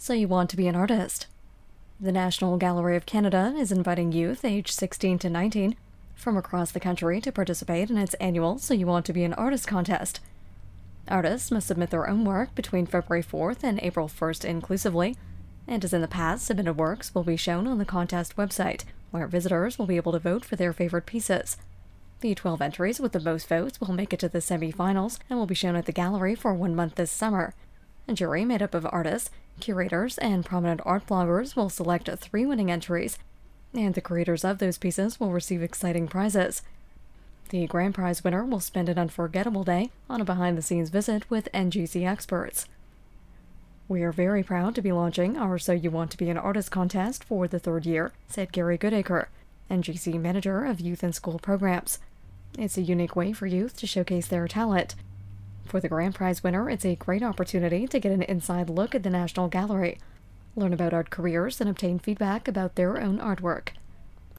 So You Want to Be an Artist. The National Gallery of Canada is inviting youth aged 16 to 19 from across the country to participate in its annual So You Want to Be an Artist contest. Artists must submit their own work between February 4th and April 1st inclusively, and as in the past, submitted works will be shown on the contest website, where visitors will be able to vote for their favorite pieces. The 12 entries with the most votes will make it to the semi-finals and will be shown at the gallery for one month this summer. A jury made up of artists, curators, and prominent art bloggers will select three winning entries, and the creators of those pieces will receive exciting prizes. The grand prize winner will spend an unforgettable day on a behind the scenes visit with NGC experts. We are very proud to be launching our So You Want to Be an Artist contest for the third year, said Gary Goodacre, NGC Manager of Youth and School Programs. It's a unique way for youth to showcase their talent. For the grand prize winner, it's a great opportunity to get an inside look at the National Gallery, learn about art careers, and obtain feedback about their own artwork.